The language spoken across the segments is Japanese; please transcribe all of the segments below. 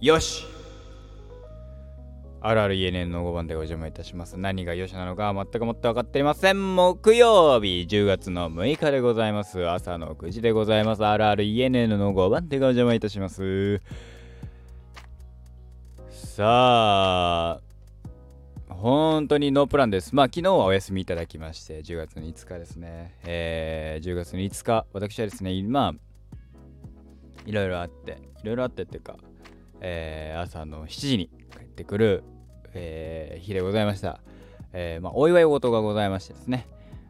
よしあるある ENN の5番でお邪魔いたします。何がよしなのか全くもって分かっていません。木曜日10月の6日でございます。朝の9時でございます。あるある ENN の5番でお邪魔いたします。さあ、本当にノープランです。まあ昨日はお休みいただきまして、10月の5日ですね。えー、10月の5日、私はですね、今、いろいろあって、いろいろあってっていうか、えー、朝の7時に帰ってくる、えー、日でございました。えー、まあ、お祝い事がございましてですね、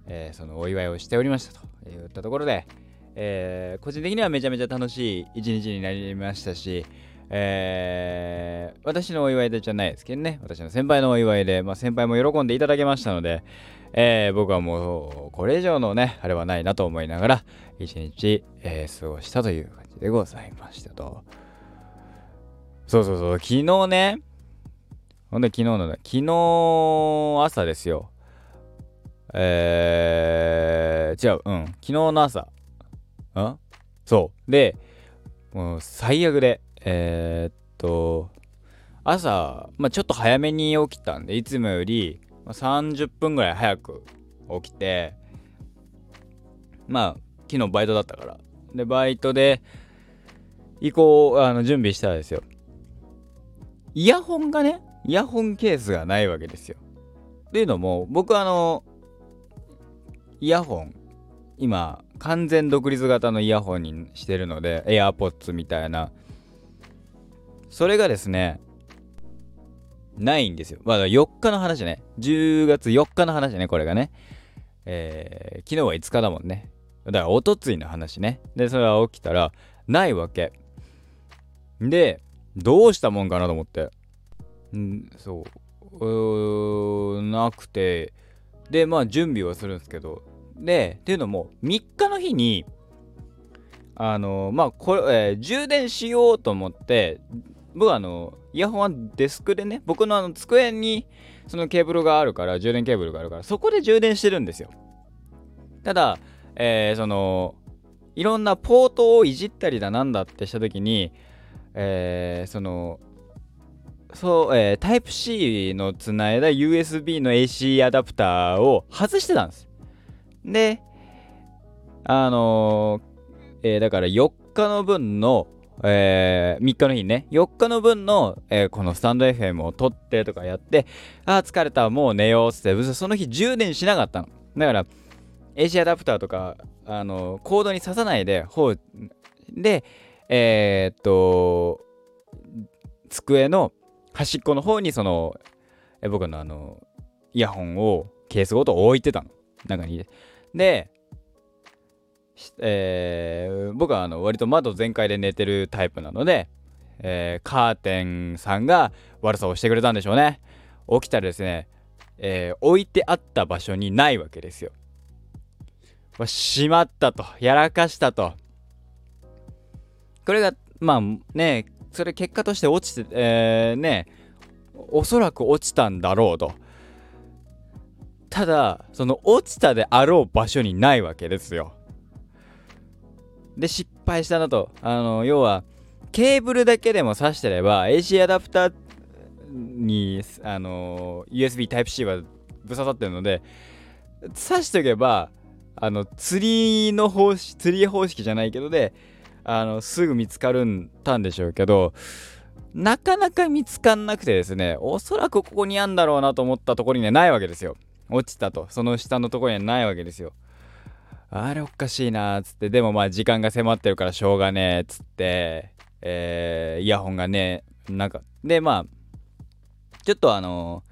えそのお祝いをしておりましたといったところで、え個人的にはめちゃめちゃ楽しい一日になりましたし、え、私のお祝いでじゃないですけどね、私の先輩のお祝いで、まあ、先輩も喜んでいただけましたので、え、僕はもうこれ以上のね、あれはないなと思いながら、一日、え、過ごしたという感じでございましたと。そうそうそう、昨日ね、ほんで昨日の、昨日朝ですよ。えー、違う、うん、昨日の朝。んそう。で、もう最悪で、えー、っと、朝、まあ、ちょっと早めに起きたんで、いつもより30分ぐらい早く起きて、まあ、昨日バイトだったから。で、バイトで、行こう、あの、準備したらですよ。イヤホンがね、イヤホンケースがないわけですよ。っていうのも、僕あの、イヤホン、今、完全独立型のイヤホンにしてるので、AirPods みたいな、それがですね、ないんですよ。まだ4日の話ね。10月4日の話ね、これがね。えー、昨日は5日だもんね。だから、おとついの話ね。で、それは起きたら、ないわけ。で、どうしたもんかなと思って。んそう。うなくて。で、まあ、準備はするんですけど。で、っていうのも、3日の日に、あのまあこれ、えー、充電しようと思って僕はあの、イヤホンはデスクでね、僕のあの机にそのケーブルがあるから、充電ケーブルがあるから、そこで充電してるんですよ。ただ、えー、その、いろんなポートをいじったりだなんだってしたときに、えー、その、そう、えー、タイプ C のつないだ USB の AC アダプターを外してたんです。で、あのー、えー、だから4日の分のえー、3日の日ね、4日の分の、え、このスタンド FM を撮ってとかやって、ああ、疲れた、もう寝ようっつって、その日充電しなかったの。だから、AC アダプターとか、あの、コードに刺さないで、ほう、で、えー、っと、机の端っこの方に、その、え僕のあの、イヤホンをケースごと置いてたの。中に。で、えー、僕はあの割と窓全開で寝てるタイプなので、えー、カーテンさんが悪さをしてくれたんでしょうね。起きたらですね、えー、置いてあった場所にないわけですよ。しまったと。やらかしたと。これが、まあね、それ結果として落ちて、えー、ね、おそらく落ちたんだろうと。ただ、その落ちたであろう場所にないわけですよ。で、失敗したなと。あの、要は、ケーブルだけでも挿してれば、AC アダプターに、あの、USB Type-C はぶささってるので、挿しておけば、あの、釣りの方式、釣り方式じゃないけどで、あの、すぐ見つかるんたんでしょうけど、なかなか見つかんなくてですね、おそらくここにあんだろうなと思ったところにはないわけですよ。落ちたと。その下のところにはないわけですよ。あれおかしいなーつって、でもまあ時間が迫ってるからしょうがねえっつって、えー、イヤホンがね、なんか、でまあ、ちょっとあの、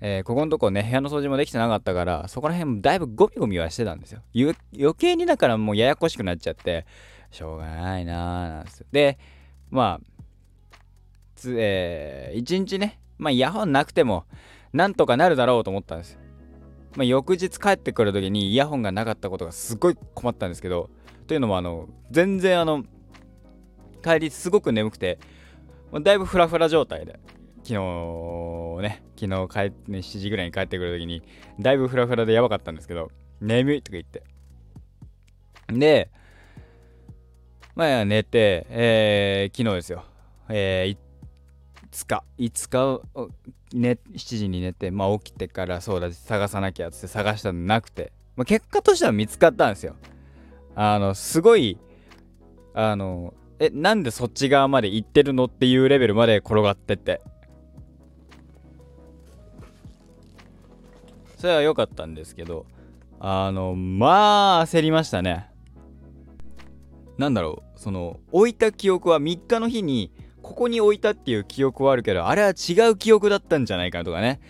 えー、ここのとこね、部屋の掃除もできてなかったから、そこら辺だいぶゴミゴミはしてたんですよ。余計にだからもうややこしくなっちゃって、しょうがないなーなんですよ。で、まあ、つえー、一日ね、まあイヤホンなくても、なんとかなるだろうと思ったんです。まあ、翌日帰ってくる時にイヤホンがなかったことがすごい困ったんですけどというのもあの全然あの帰りすごく眠くて、まあ、だいぶフラフラ状態で昨日ね昨日帰って、7時ぐらいに帰ってくる時にだいぶフラフラでやばかったんですけど眠いとか言ってでまあ寝て、えー、昨日ですよ、えー、5日5日、ね、7時に寝て、まあ、起きてからそうだ探さなきゃって探したのなくて、まあ、結果としては見つかったんですよ。あのすごいあのえなんでそっち側まで行ってるのっていうレベルまで転がってて。それは良かったんですけどあのまあ焦りましたね。なんだろう。その置いた記憶は3日の日にここに置いたっていう記憶はあるけどあれは違う記憶だったんじゃないかとかね。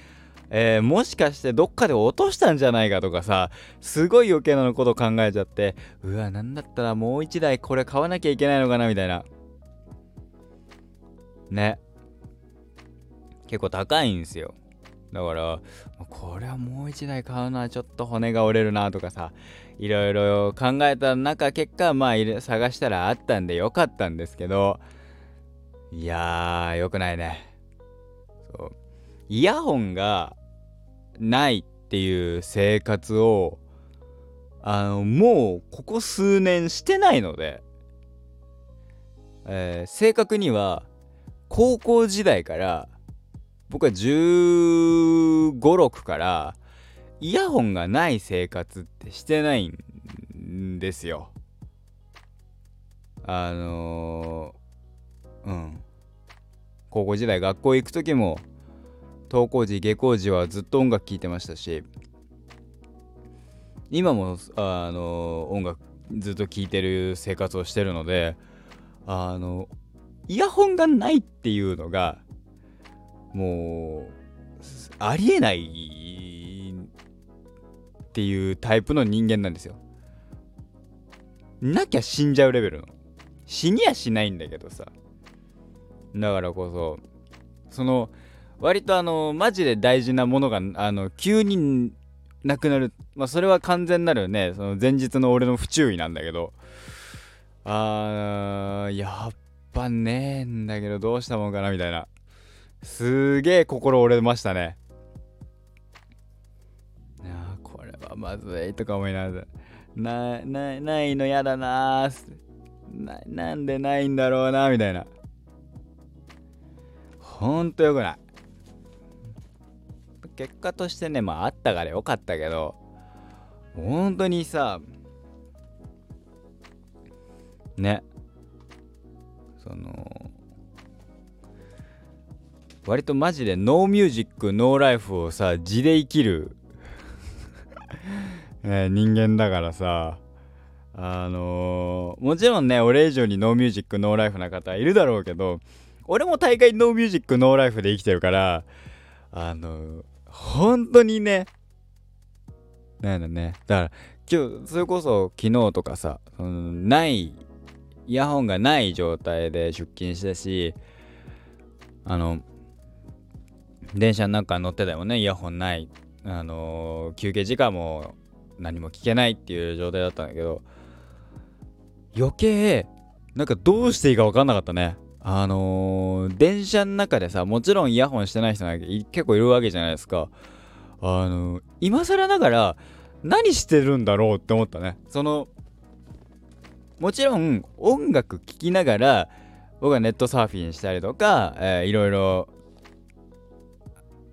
えー、もしかしてどっかで落としたんじゃないかとかさすごい余計なこと考えちゃってうわなんだったらもう一台これ買わなきゃいけないのかなみたいな。ね。結構高いんですよ。だからこれはもう一台買うのはちょっと骨が折れるなとかさいろいろ考えた中結果まあ探したらあったんでよかったんですけどいやーよくないね。そう。イヤホンがないっていう生活をあのもうここ数年してないので、えー、正確には高校時代から僕は1 5 6からイヤホンがない生活ってしてないんですよ。あのー、うん高校時代学校行く時も登校時下校時はずっと音楽聴いてましたし今もあの音楽ずっと聴いてる生活をしてるのであのイヤホンがないっていうのがもうありえないっていうタイプの人間なんですよ。なきゃ死んじゃうレベルの。死にはしないんだけどさ。だからこそ、その、割とあのマジで大事なものがあの急になくなるまあそれは完全なるねその前日の俺の不注意なんだけどあーやっぱねえんだけどどうしたもんかなみたいなすげえ心折れましたね。いやこれはまずいとか思いながら。ななないのやだなななんでないんだろうなみたいな。ほんとよくない。結果としてねまああったからよかったけど本当にさね。割とマジでノーミュージックノーライフをさ地で生きる ね、人間だからさあのー、もちろんね俺以上にノーミュージックノーライフな方いるだろうけど俺も大会ノーミュージックノーライフで生きてるからあのー、本当にね、なんだね。だから、今日、それこそ昨日とかさ、そのない、イヤホンがない状態で出勤したし、あの、電車の中乗ってたよね、イヤホンない。あのー、休憩時間も何も聞けないっていう状態だったんだけど、余計、なんかどうしていいか分かんなかったね。あのー、電車の中でさ、もちろんイヤホンしてない人が結構いるわけじゃないですか。あのー、今更ながら何してるんだろうって思ったね。その、もちろん音楽聴きながら僕はネットサーフィンしたりとか、えー、いろいろ、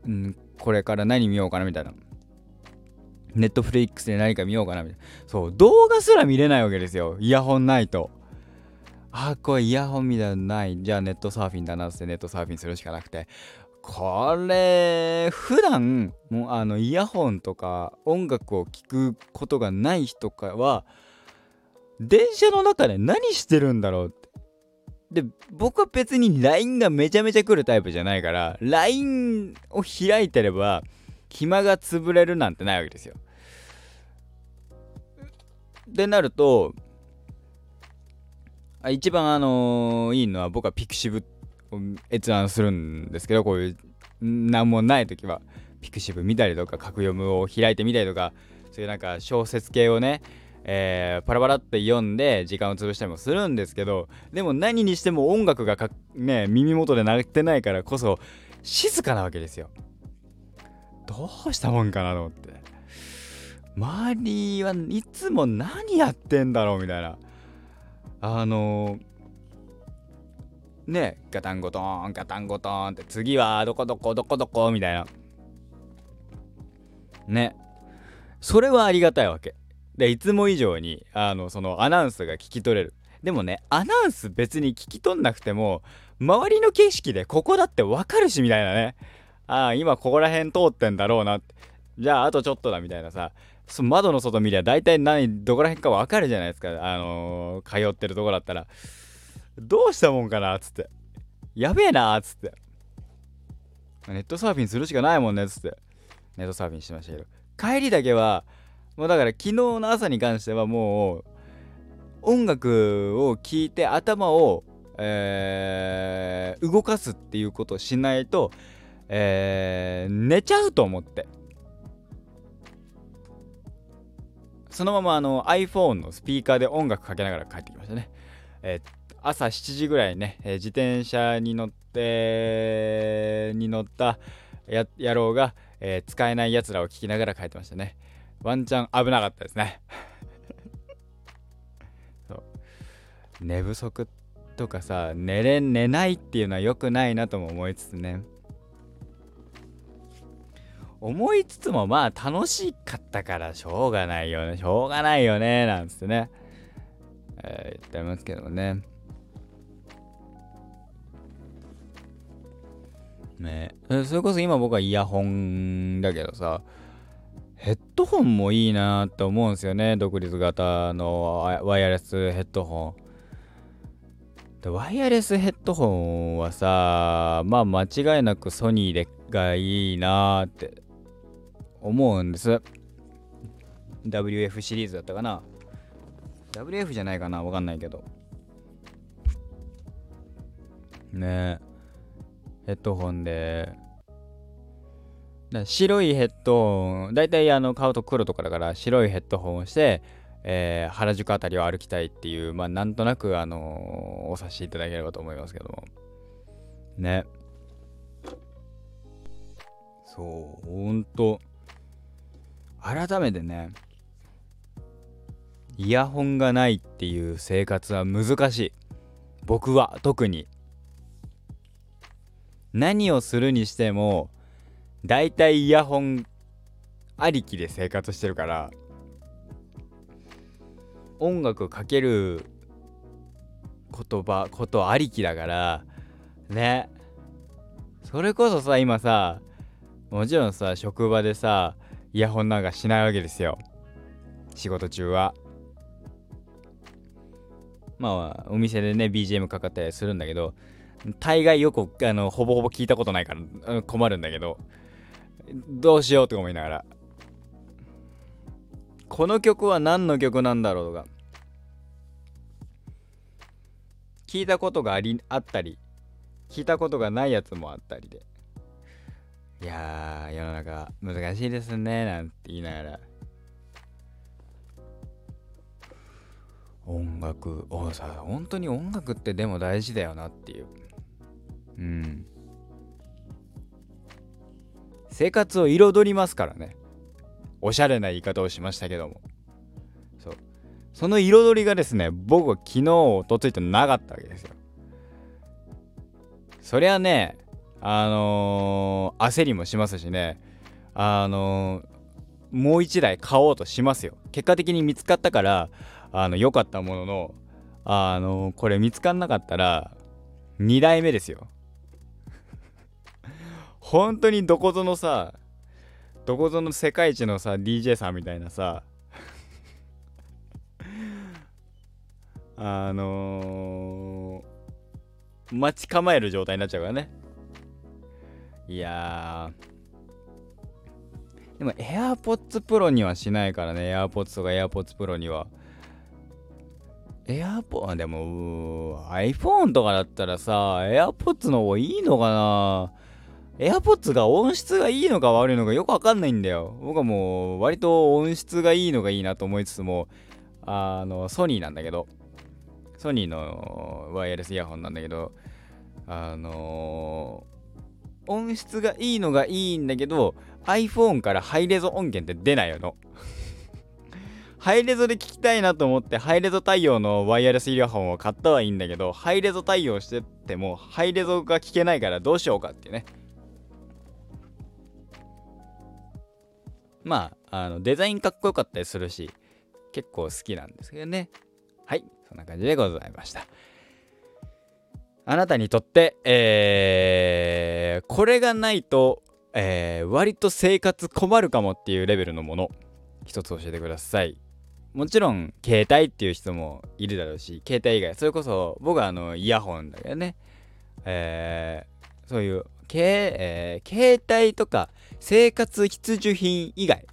うん、これから何見ようかなみたいな。ネットフリックスで何か見ようかなみたいな。そう、動画すら見れないわけですよ。イヤホンないと。あこれイヤホンみたいなのないじゃあネットサーフィンだなってネットサーフィンするしかなくてこれ普段もうあのイヤホンとか音楽を聴くことがない人かは電車の中で何してるんだろうってで僕は別に LINE がめちゃめちゃ来るタイプじゃないから LINE を開いてれば暇が潰れるなんてないわけですよ。でなると一番あのー、いいのは僕はピクシブを閲覧するんですけどこういう何もない時はピクシブ見たりとか格読むを開いてみたりとかそういうなんか小説系をねえー、パラパラって読んで時間を潰したりもするんですけどでも何にしても音楽がかね耳元で鳴ってないからこそ静かなわけですよ。どうしたもんかなと思って。周りはいつも何やってんだろうみたいな。あのねガタンゴトーンガタンゴトーンって次はどこどこどこどこみたいな。ね。それはありがたいわけ。でいつも以上にあのそのアナウンスが聞き取れる。でもねアナウンス別に聞き取んなくても周りの景色でここだってわかるしみたいなね。ああ今ここら辺通ってんだろうなじゃああとちょっとだみたいなさそ窓の外見りゃ大体何どこら辺かわかるじゃないですか。あのー、通ってるとこだったらどうしたもんかなっつって。やべえなっつって。ネットサーフィンするしかないもんねっつって。ネットサーフィンしてましたけど。帰りだけはもうだから昨日の朝に関してはもう音楽を聴いて頭を、えー、動かすっていうことをしないと、えー、寝ちゃうと思って。そのままあの iPhone のスピーカーで音楽かけながら帰ってきましたね、えー、朝7時ぐらいね、え、自転車に乗ってに乗ったや野郎が、え、使えないやつらを聞きながら帰ってましたね。ワンチャン危なかったですね。寝不足とかさ寝れ寝ないっていうのは良くないなとも思いつつね。思いつつもまあ楽しかったからしょうがないよね。しょうがないよねなんつってね、えー、言ってますけどね。ね。それこそ今僕はイヤホンだけどさヘッドホンもいいなって思うんですよね。独立型のワイヤレスヘッドホン。でワイヤレスヘッドホンはさまあ間違いなくソニーでがいいなって思うんです。WF シリーズだったかな。WF じゃないかな。わかんないけど。ね。ヘッドホンで白いヘッドホン大体あの買うと黒とかだから白いヘッドホンをしてえー、原宿あたりを歩きたいっていう、まあ、なんとなく、あのー、お察しいただければと思いますけども。ね。そう、ほんと。改めてね、イヤホンがないっていう生活は難しい。僕は特に。何をするにしても、だいたいイヤホンありきで生活してるから、音楽かける言葉ことありきだからね。それこそさ今さもちろんさ職場でさイヤホンなんかしないわけですよ。仕事中は。まあお店でね BGM かかったりするんだけど大概よくあのほぼほぼ聞いたことないから困るんだけど。どうしようと思いながら。この曲は何の曲なんだろうとか。聞いたことがありあったり。聞いたことがないやつもあったりで。いや世の中難しいですねなんて言いながら。音楽おさ本当に音楽ってでも大事だよなっていう。うん。生活を彩りますからね。おしゃれな言い方をしましたけども。そう。その彩りがですね僕は昨日おとついてなかったわけですよ。そりゃねあのー、焦りもしますしね。あのー、もう一台買おうとしますよ。結果的に見つかったからあの良かったもののあのー、これ見つかんなかったら2台目ですよ。本当にどこぞのさどこぞの世界一のさ DJ さんみたいなさあのー、待ち構える状態になっちゃうからね。いやでも AirPods Pro にはしないからね AirPods とか AirPods Pro には。AirPods でも iPhone とかだったらさ AirPods の方がいいのかな。AirPods が音質がいいのか悪いのかよくわかんないんだよ。僕はもう割と音質がいいのがいいなと思いつつも、あの、ソニーなんだけど、ソニーのワイヤレスイヤホンなんだけど、あのー、音質がいいのがいいんだけど、iPhone からハイレゾ音源って出ないの。ハイレゾで聞きたいなと思ってハイレゾ対応のワイヤレスイヤホンを買ったはいいんだけどハイレゾ対応しててもハイレゾが聞けないからどうしようかっていうねまああのデザインかっこよかったりするし結構好きなんですけどね。はいそんな感じでございました。あなたにとって、えー、これがないと、えー、割と生活困るかもっていうレベルのもの一つ教えてください。もちろん携帯っていう人もいるだろうし携帯以外それこそ僕はあのイヤホンだけどね。えー、そういうけ、えー、携帯とか生活必需品以外。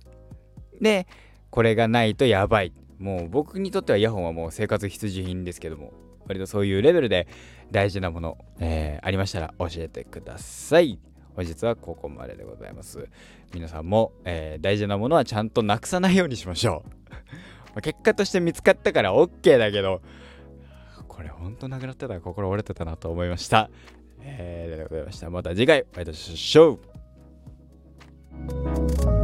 でこれがないとやばい。もう僕にとってはイヤホンはもう生活必需品ですけども。割とそういうレベルで大事なもの、えー、ありましたら教えてください。本日はここまででございます。皆さんも、えー、大事なものはちゃんとなくさないようにしましょう。結果として見つかったから OK だけどこれほんとなくなってたら心折れてたなと思いました。えー、うございました。また次回お会いいたしましょう